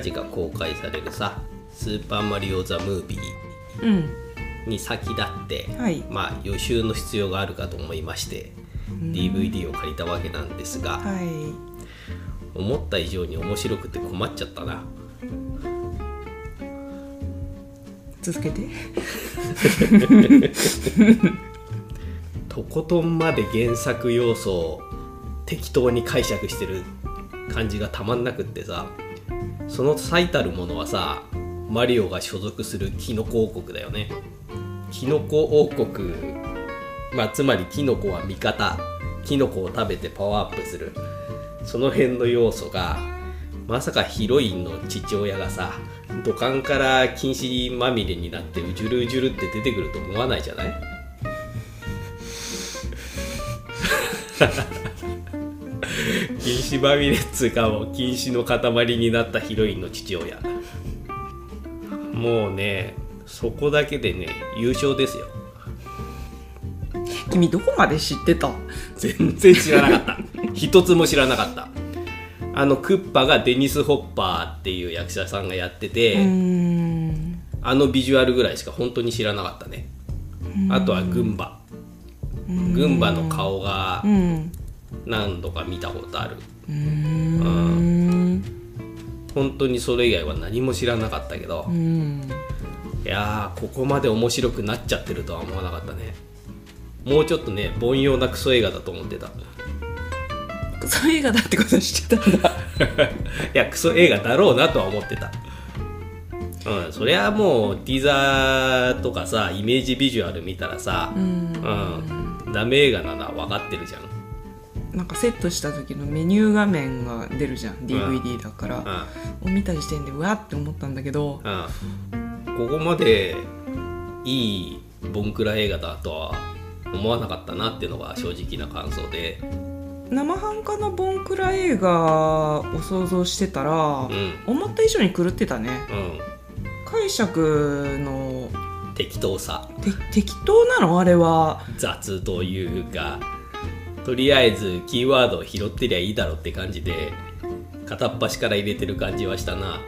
近々公開されるさ「スーパーマリオ・ザ・ムービーうん」に先立って、はい。まあ予習の必要があるかと思いまして DVD を借りたわけなんですが、はい。思った以上に面白くて困っちゃったな。続けて。とことんまで原作要素を適当に解釈してる感じがたまんなくってさその最たるものはさマリオが所属するキノコ王国だよね。キノコ王国。まあつまりキノコは味方。キノコを食べてパワーアップする。その辺の要素がまさかヒロインの父親がさ土管から禁止まみれになってうじゅるうじゅるって出てくると思わないじゃない？禁止まみれっつうかもう禁止の塊になったヒロインの父親。もうねそこだけでね優勝ですよ。君どこまで知ってた？全然知らなかった。一つも知らなかった。あのクッパがデニス・ホッパーっていう役者さんがやってて、あのビジュアルぐらいしか本当に知らなかったね。あとはグンバ。グンバの顔がうん何度か見たことある。うーん。本当にそれ以外は何も知らなかったけど、うん。いやーここまで面白くなっちゃってるとは思わなかったね。もうちょっとね凡庸なクソ映画だと思ってた。いそういう映画だってこと知ってたんだ。やクソ映画だろうなとは思ってた。うんそりゃもうティザーとかさイメージビジュアル見たらさうん。うんダメ映画なのは分かってるじゃんなんかセットした時のメニュー画面が出るじゃん DVD だから、を見た時点でうわって思ったんだけど。うん、ここまでいいボンクラ映画だとは思わなかったなっていうのが正直な感想で、生半可なボンクラ映画を想像してたら、うん。思った以上に狂ってたね。う解釈のん、適当さ。て適当なの？あれは。雑というかとりあえずキーワードを拾ってりゃいいだろうって感じで片っ端から入れてる感じはしたな。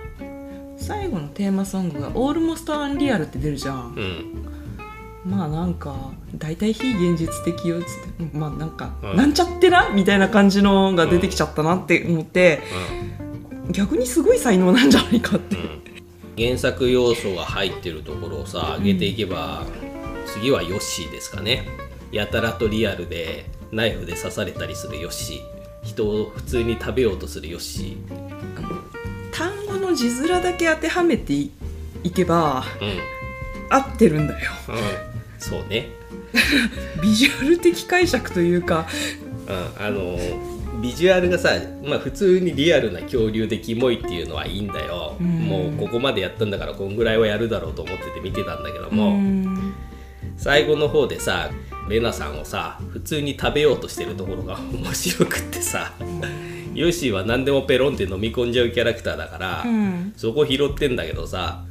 最後のテーマソングが「オールモストアンリアル」って出るじゃん。うん。まあなんか大体非現実的よっつってまあなんか、うん。なんちゃってな？みたいな感じのが出てきちゃったなって思って、逆にすごい才能なんじゃないかって、原作要素が入ってるところをさ上げていけば、次はヨッシーですかね。やたらとリアルでナイフで刺されたりするヨッシー。人を普通に食べようとするヨッシ単語の字面だけ当てはめていいけばーうん、うん、合ってるんだよ。そうね、ビジュアル的解釈というか。うん、あのビジュアルがさ、まあ、普通にリアルな恐竜でキモいっていうのはいいんだよ、うん。もうここまでやったんだからこんぐらいはやるだろうと思ってて見てたんだけども、うん。最後の方でさレナさんをさ普通に食べようとしてるところが 面白くってさヨッシーは何でもペロンって飲み込んじゃうキャラクターだから、うん。そこ拾ってんだけどさ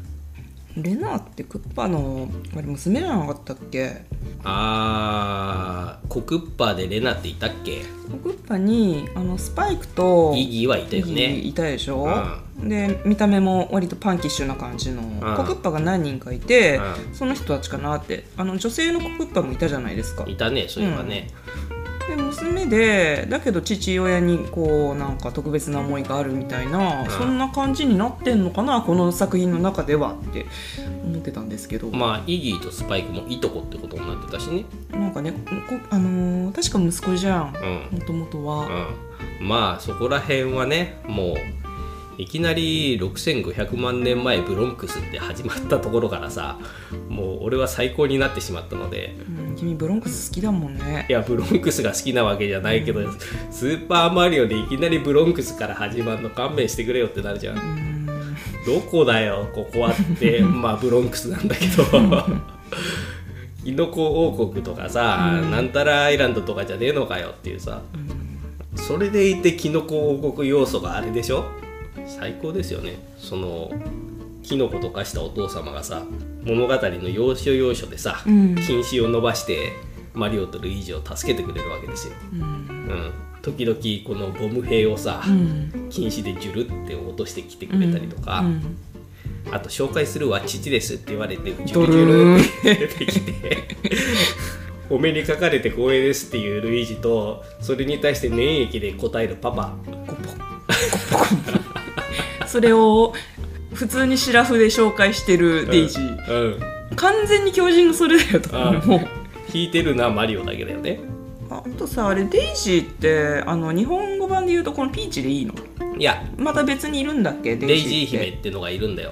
レナってクッパのあれ娘じゃなかったっけ？あーコクッパーでレナっていたっけ？クッパにあのスパイクとイギーはいたよイギねいたでしょ、で見た目も割とパンキッシュな感じのコクッパが何人かいて、うその人たちかなって。あの女性のコクッパもいたじゃないですか。いたねそういえばね、で娘でだけど父親にこうなんか特別な思いがあるみたいな、ん。そんな感じになってんのかなこの作品の中ではって思ってたんですけど、まあイギーとスパイクもいとこってことになってたしね。なんかねこあのー確か息子じゃん。うん。もともとは、うん、まあそこら辺はねもういきなり6500万年前ブロンクスって始まったところからさもう俺は最高になってしまったので。うん君ブロンクス好きだもんね。いやブロンクスが好きなわけじゃないけどスーパーマリオでいきなりブロンクスから始まるの勘弁してくれよってなるじゃん。うん。どこだよここはって まあブロンクスなんだけど。キノコ王国とかさ、なんたらアイランドとかじゃねえのかよっていうさ、それでいてキノコ王国要素があれでしょ？最高ですよね。そのキノコと化したお父様がさ物語の要所要所でさ、うん。禁止を伸ばしてマリオとルイージを助けてくれるわけですよ、うん。うん、時々このボム兵をさ、うん。禁止でジュルって落としてきてくれたりとか、うん。あと紹介するは父ですって言われてジュドルルジュルって出てきて お目にかかれて光栄ですっていうルイージとそれに対して粘液で答えるパパそれを普通にシラフで紹介してるデイジー、うん。完全に強靭それだよと。あ思う。弾いてるのはマリオだけだよね。あとさあれデイジーってあの日本語版で言うとこのピーチでいいの？いや。また別にいるんだっけ？デイジーって姫ってのがいるんだよ。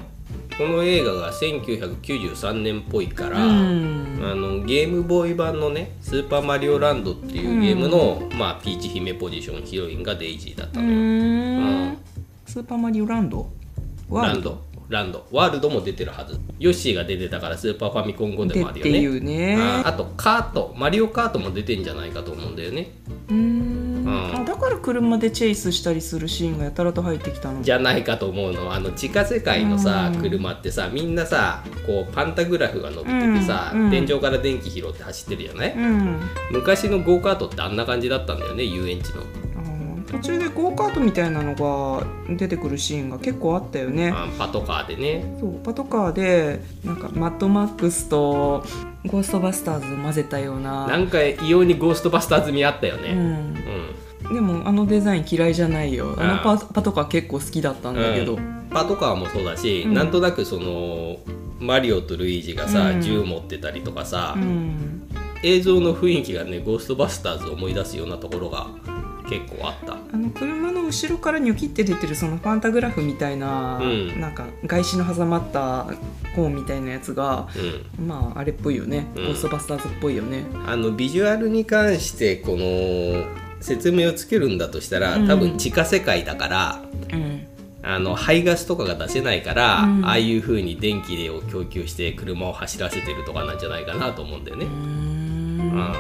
この映画が1993年っぽいから、うん。あのゲームボーイ版のね「スーパーマリオランド」っていうゲームの、まあ、ピーチ姫ポジションヒロインがデイジーだったうのよ、ーうんんスーパーマリオランド。ワールドランド。ランド。ワールドも出てるはず。ヨッシーが出てたからスーパーファミコン後ででもあるよね。いうね。ああとカート。マリオカートも出てんじゃないかと思うんだよね。うーん。だから車でチェイスしたりするシーンがやたらと入ってきたの。じゃないかと思うの。はあの地下世界のさうん。車ってさみんなさこうパンタグラフが伸びててさ、うん。うん。天井から電気拾って走ってるじゃない、うん。昔のゴーカートってあんな感じだったんだよね遊園地の途中でゴーカートみたいなのが出てくるシーンが結構あったよね。あパトカーでね。そうパトカーでなんかマッドマックスとゴーストバスターズを混ぜたような。なんか異様にゴーストバスターズ味あったようねん、うん、でもあのデザイン嫌いじゃないよ。あのパあパトカー結構好きだったんだけど、うん。パトカーもそうだし、うん。なんとなくそのマリオとルイージがさ、うん。銃持ってたりとかさ、うん。映像の雰囲気がねゴーストバスターズを思い出すようなところが結構あった。あの車の後ろからニョキって出てるそのパンタグラフみたいな、うん。なんか外紙の挟まったコーンみたいなやつがうん。まああれっぽいよね、うん。ゴーストバスターズっぽいよね。あのビジュアルに関してこの説明をつけるんだとしたらうん。多分地下世界だから、うん。あの排ガスとかが出せないから、うん。ああいう風に電気を供給して車を走らせてるとかなんじゃないかなと思うんだよね。うん。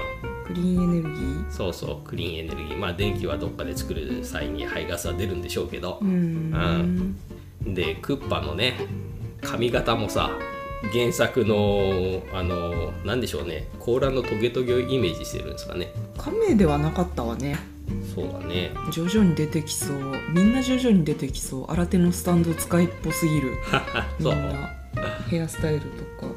クリーンエネルギーそうそうクリーンエネルギー。まあ電気はどっかで作る際に排ガスは出るんでしょうけど。う、ん。でクッパのね髪型もさ原作のあのなんでしょうね。甲羅のトゲトゲをイメージしてるんですかね。亀ではなかったわね。そうだね。徐々に出てきそう。みんな徐々に出てきそう。新手のスタンド使いっぽすぎる。そう。なヘアスタイルとか。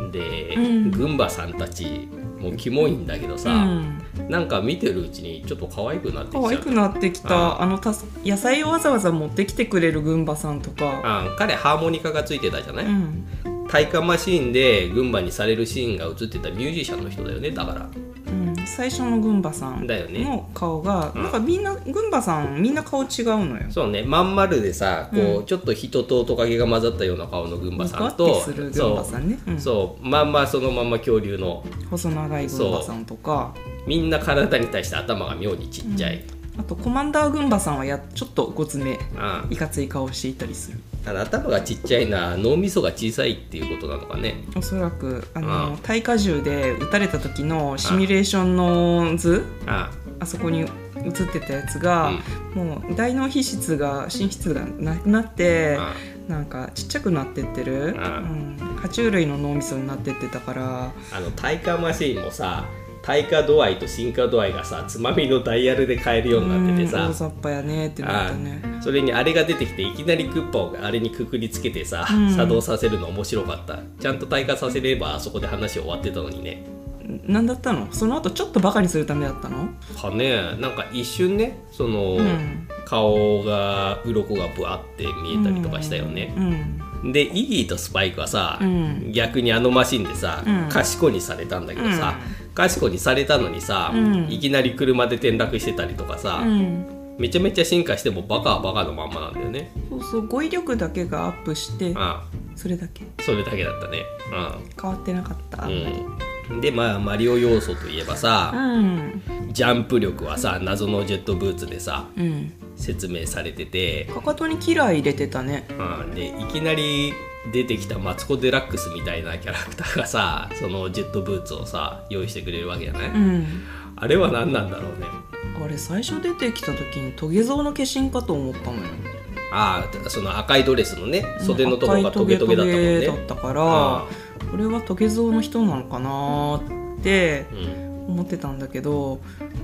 うん。で、うん。グンバさんたちもキモいんだけどさ、うんなんか見てるうちにちょっと可愛くなってきちゃう可愛くなってきあたあのたす野菜をわざわざ持ってきてくれるグンバさんとか。あ彼ハーモニカがついてたじゃない、うん。体感マシーンで群馬にされるシーンが映ってたミュージシャンの人だよねだから。うん、最初のグンバさんだよね。の顔が、うん。なんかみんなグンバさんみんな顔違うのよ。そうね。まん丸でさこう、うん。ちょっと人とトカゲが混ざったような顔の群馬さんとするグンバさんね。う。ん。そう。まんまそのまんま恐竜の。細長いグンバさんとかみんな体に対して頭が妙にちっちゃい、あとコマンダーグンバさんはやちょっとごつめあいかつい顔していたりする。あの頭がちっちゃいのは脳みそが小さいっていうことなのかね。おそらくあうのん耐荷重で撃たれた時のシミュレーションの図ああ。そこに映ってたやつが、もう大脳皮質が心室がなくなってあなんかちっちゃくなってってる、ううん。ん、爬虫類の脳みそになってってたから。あの耐火マシーンもさ耐火度合いと進化度合いがさつまみのダイヤルで変えるようになっててさ。うん。大雑把やねってなったねそれにあれが出てきていきなりクッパをあれにくくりつけてさ、うん。作動させるの面白かった。ちゃんと耐火させればあそこで話終わってたのにね。何だったの？その後ちょっとバカにするためだったの？かね。なんか一瞬ねその、うん。顔が鱗がブワって見えたりとかしたよね、うん。でイギーとスパイクはさ、うん。逆にあのマシンでさ、うん。賢にされたんだけどさ、賢にされたのにさ、うん。いきなり車で転落してたりとかさ、うん。めちゃめちゃ進化してもバカはバカのまんまなんだよね。そうそう語彙力だけがアップしてあそれだけ。あそれだけだったね。変わってなかった。うん、でまあマリオ要素といえばさ、うん。ジャンプ力はさ謎のジェットブーツでさうん。説明されてて、かかとにキラー入れてたね。うん、でいきなり出てきたマツコ・デラックスみたいなキャラクターがさそのジェットブーツをさ用意してくれるわけじゃない、うん。あれは何なんだろうね。あれ最初出てきた時にトゲゾウの化身かと思ったのよ。ああその赤いドレスのね袖のところがトゲトゲだったもんね。だったからあこれはトゲゾウの人なのかなっってうん思ってたんだけど。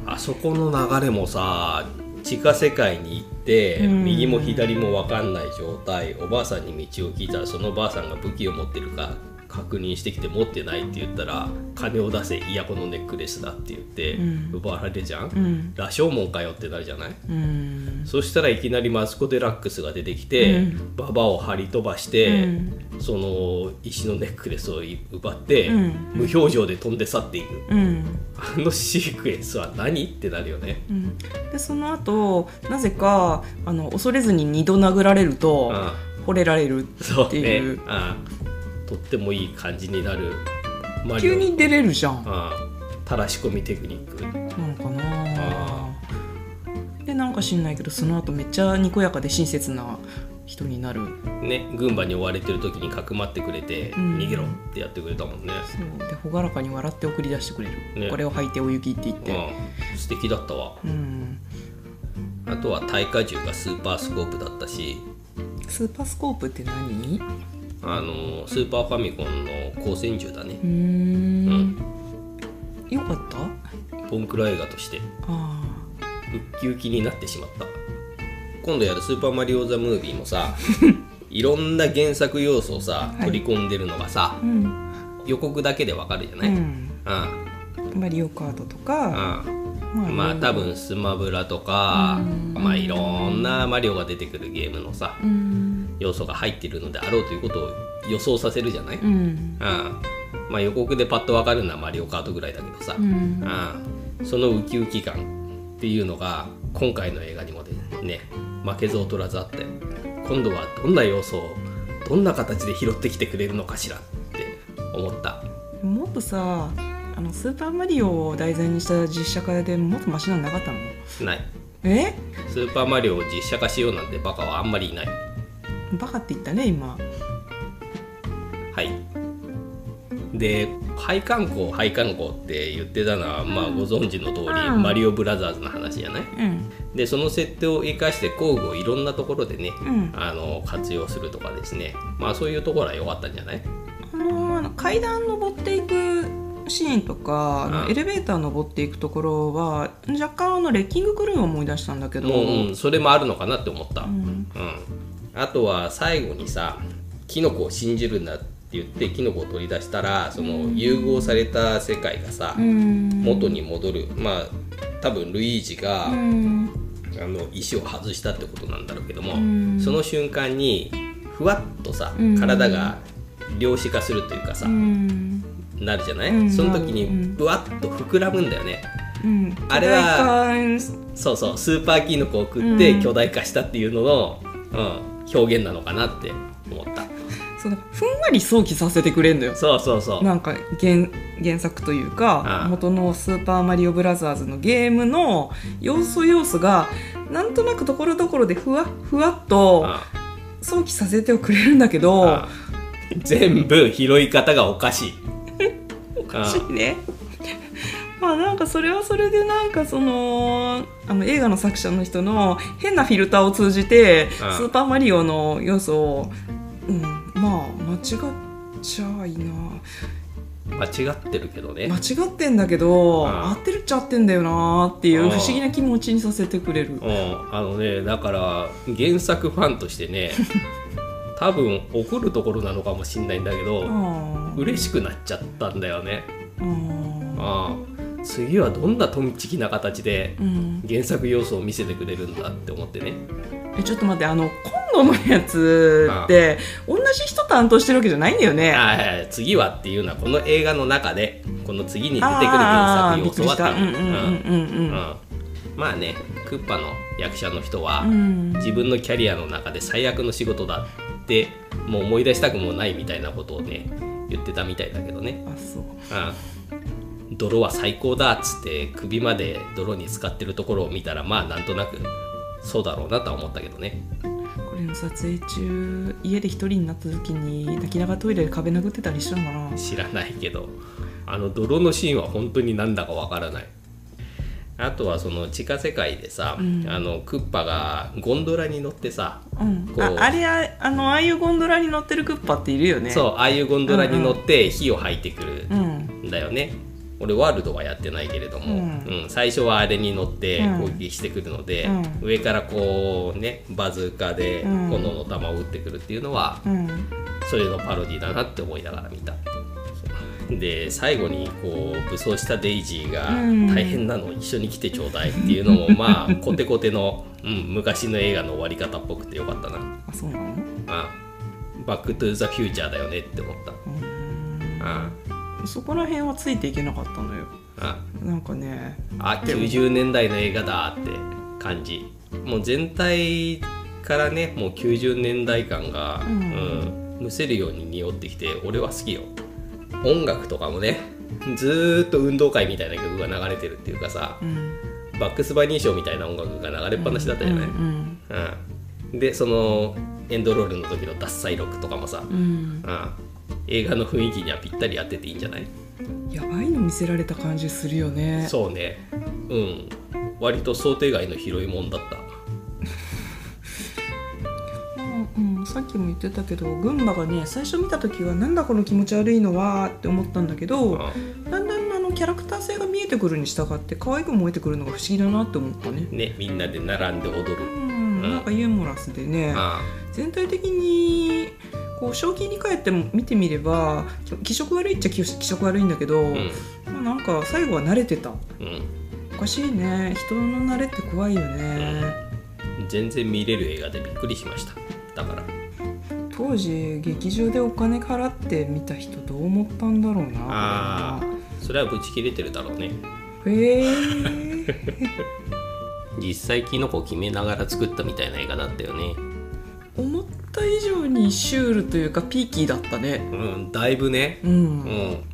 あそこの流れもさ地下世界に行って、うん。右も左も分かんない状態おばあさんに道を聞いたらそのばあさんが武器を持ってるか確認してきて持ってないって言ったら金を出せイヤコのネックレスだって言って、うん。奪われるじゃん、うん。羅生門かよってなるじゃない？うん。そしたらいきなりマスコ・デラックスが出てきて、うん。ババアを張り飛ばして、うん。その石のネックレスを奪って、うん。無表情で飛んで去っていく。うん。あのシークエンスは何？ってなるよね。うん。でその後なぜかあの恐れずに二度殴られるとあ惚れられるそう。ってね。いうあとってもいい感じになるマリオ。急に出れるじゃん。あたらし込みテクニック。なのかなでなんか知んないけどその後めっちゃにこやかで親切な人になる。ね群馬に追われてる時にかくまってくれて、うん。逃げろってやってくれたもんね、そう。で朗らかに笑って送り出してくれる、ね。これを履いてお行きって言って。うん、素敵だったわ。うん。あとは耐荷重がスーパースコープだったし。スーパースコープって何？あのスーパーファミコンの光線銃だね。うーん。よかった？ボンクラ映画として。あウッキウキになってしまった。今度やる「スーパーマリオ・ザ・ムービー」もさ いろんな原作要素をさはい。取り込んでるのがさ、あうん。予告だけでわかるじゃない、ううん。んマリオカートとかうん。ままあ多分スマブラとか、うん。まあいろんなマリオが出てくるゲームのさうん要素が入っているのであろうということを予想させるじゃない、うん。うんまあ予告でパッとわかるのはマリオカートぐらいだけどさ、うん。うんそのウキウキ感っていうのが今回の映画にもね負けず劣らずあって今度はどんな要素をどんな形で拾ってきてくれるのかしらって思った。もっとさあのスーパーマリオを題材にした実写化でもっとマシなんなかったの？ない。え？スーパーマリオを実写化しようなんてバカはあんまりいないバカって言ったね今。はい。で配管工配管工って言ってたのは、まあご存知の通り、うん。マリオブラザーズの話じゃないうん。でその設定を生かして工具をいろんなところでね、うん。あの活用するとかですね。まあそういうところは良かったんじゃない？あの階段登っていくシーンとかエレベーター登っていくところは若干あのレッキングクルーを思い出したんだけど、もう、うんそれもあるのかなって思った、ううんんあとは最後にさキノコを信じるんだって言ってキノコを取り出したらその融合された世界がさ、うん。元に戻る。まあ多分ルイージが、うん。あの石を外したってことなんだろうけども、うん。その瞬間にふわっとさうん。体が量子化するというかさ、うん。なるじゃない、うん。その時にうん。ぶわっと膨らむんだよね。うん。あれはそうそうスーパーキノコを食ってうん。巨大化したっていうのの、うん表現なのかなって思った。そうだふんわり想起させてくれんのよ。そうそうそう。なんか原原作というかああ。元の「スーパーマリオブラザーズ」のゲームの要素要素がなんとなくところどころでふわふわっとあ想起させてくれるんだけどあ。全部拾い方がおかしい。おかしいね。まあなんかそれはそれでなんかそのあの映画の作者の人の変なフィルターを通じてスーパーマリオの要素を、うん、まあ間違っちゃいな。間違ってるけどね。間違ってんだけど合ってるっちゃ合ってんだよなっていう不思議な気持ちにさせてくれる。うん、あのねだから原作ファンとしてね 多分怒るところなのかもしれないんだけど嬉しくなっちゃったんだよね。あああ次はどんなとんちきな形で原作要素を見せてくれるんだって思ってね。えちょっと待ってあの今度のやつって同じ人担当してるわけじゃないんだよね。ああ次はっていうのはこの映画の中でこの次に出てくるあ原ー作要素は多んうんうんうんうんまあねクッパの役者の人は、うん。自分のキャリアの中で最悪の仕事だってもう思い出したくもないみたいなことをね言ってたみたいだけどね。あそう。ああ泥は最高だっつって首まで泥に浸かってるところを見たらまあなんとなくそうだろうなとは思ったけどね。これの撮影中家で一人になった時に泣きながらトイレで壁殴ってたりしたのかな？知らないけどあの泥のシーンは本当になんだかわからない。あとはその地下世界でさ、うん。あのクッパがゴンドラに乗ってさ、うん。こうああれああのああいうゴンドラに乗ってるクッパっているよね。そうああいうゴンドラに乗って火を吐いてくるうんんだよね、俺ワールドはやってないけれども、うん。うん。最初はあれに乗ってうん。攻撃してくるので、う上からこうねバズーカでうん。炎の弾を撃ってくるっていうのは、うん。それのパロディだなって思いながら見た。で最後にこう武装したデイジーがうん。大変なの一緒に来てちょうだいっていうのも、まあコテコテの、うん、昔の映画の終わり方っぽくてよかったな。あそうなの？あバック・トゥ・ザ・フューチャーだよねって思った。あそこら辺はついていけなかったのよ。あ。なんかね。あ90年代の映画だって感じ。もう全体からねもう90年代感が、うん。うんむせるように匂ってきて俺は好きよ。音楽とかもねずーっと運動会みたいな曲が流れてるっていうかさうん。バックスバニー賞みたいな音楽が流れっぱなしだったじゃない、うんうんうん。でそのエンドロールの時の「ダッサイロック」とかもさ、うん。うん映画の雰囲気にはぴったり合ってていいんじゃない？やばいの見せられた感じするよね。そうね。うん。割と想定外の広いもんだった。うんうん、さっきも言ってたけど群馬がね最初見た時はなんだこの気持ち悪いのはって思ったんだけど、うだんだんあのキャラクター性が見えてくるに従って可愛く燃えてくるのが不思議だなって思ったね。んねみんなで並んで踊る。うん、なんかユーモラスでねあ全体的にこう正気に帰っても見てみれば気色悪いっちゃ気気色悪いんだけど、あうん。まあ、なんか最後は慣れてた。うん。おかしいね。人の慣れって怖いよね、全然見れる映画でびっくりしました。だから。当時劇場でお金払って見た人どう思ったんだろうな。ああそれはブチ切れてるだろうね。へえ。実際キノコを決めながら作ったみたいな映画だったよね以上にシュールというかピーキーだったね。うんだいぶね。うん、うん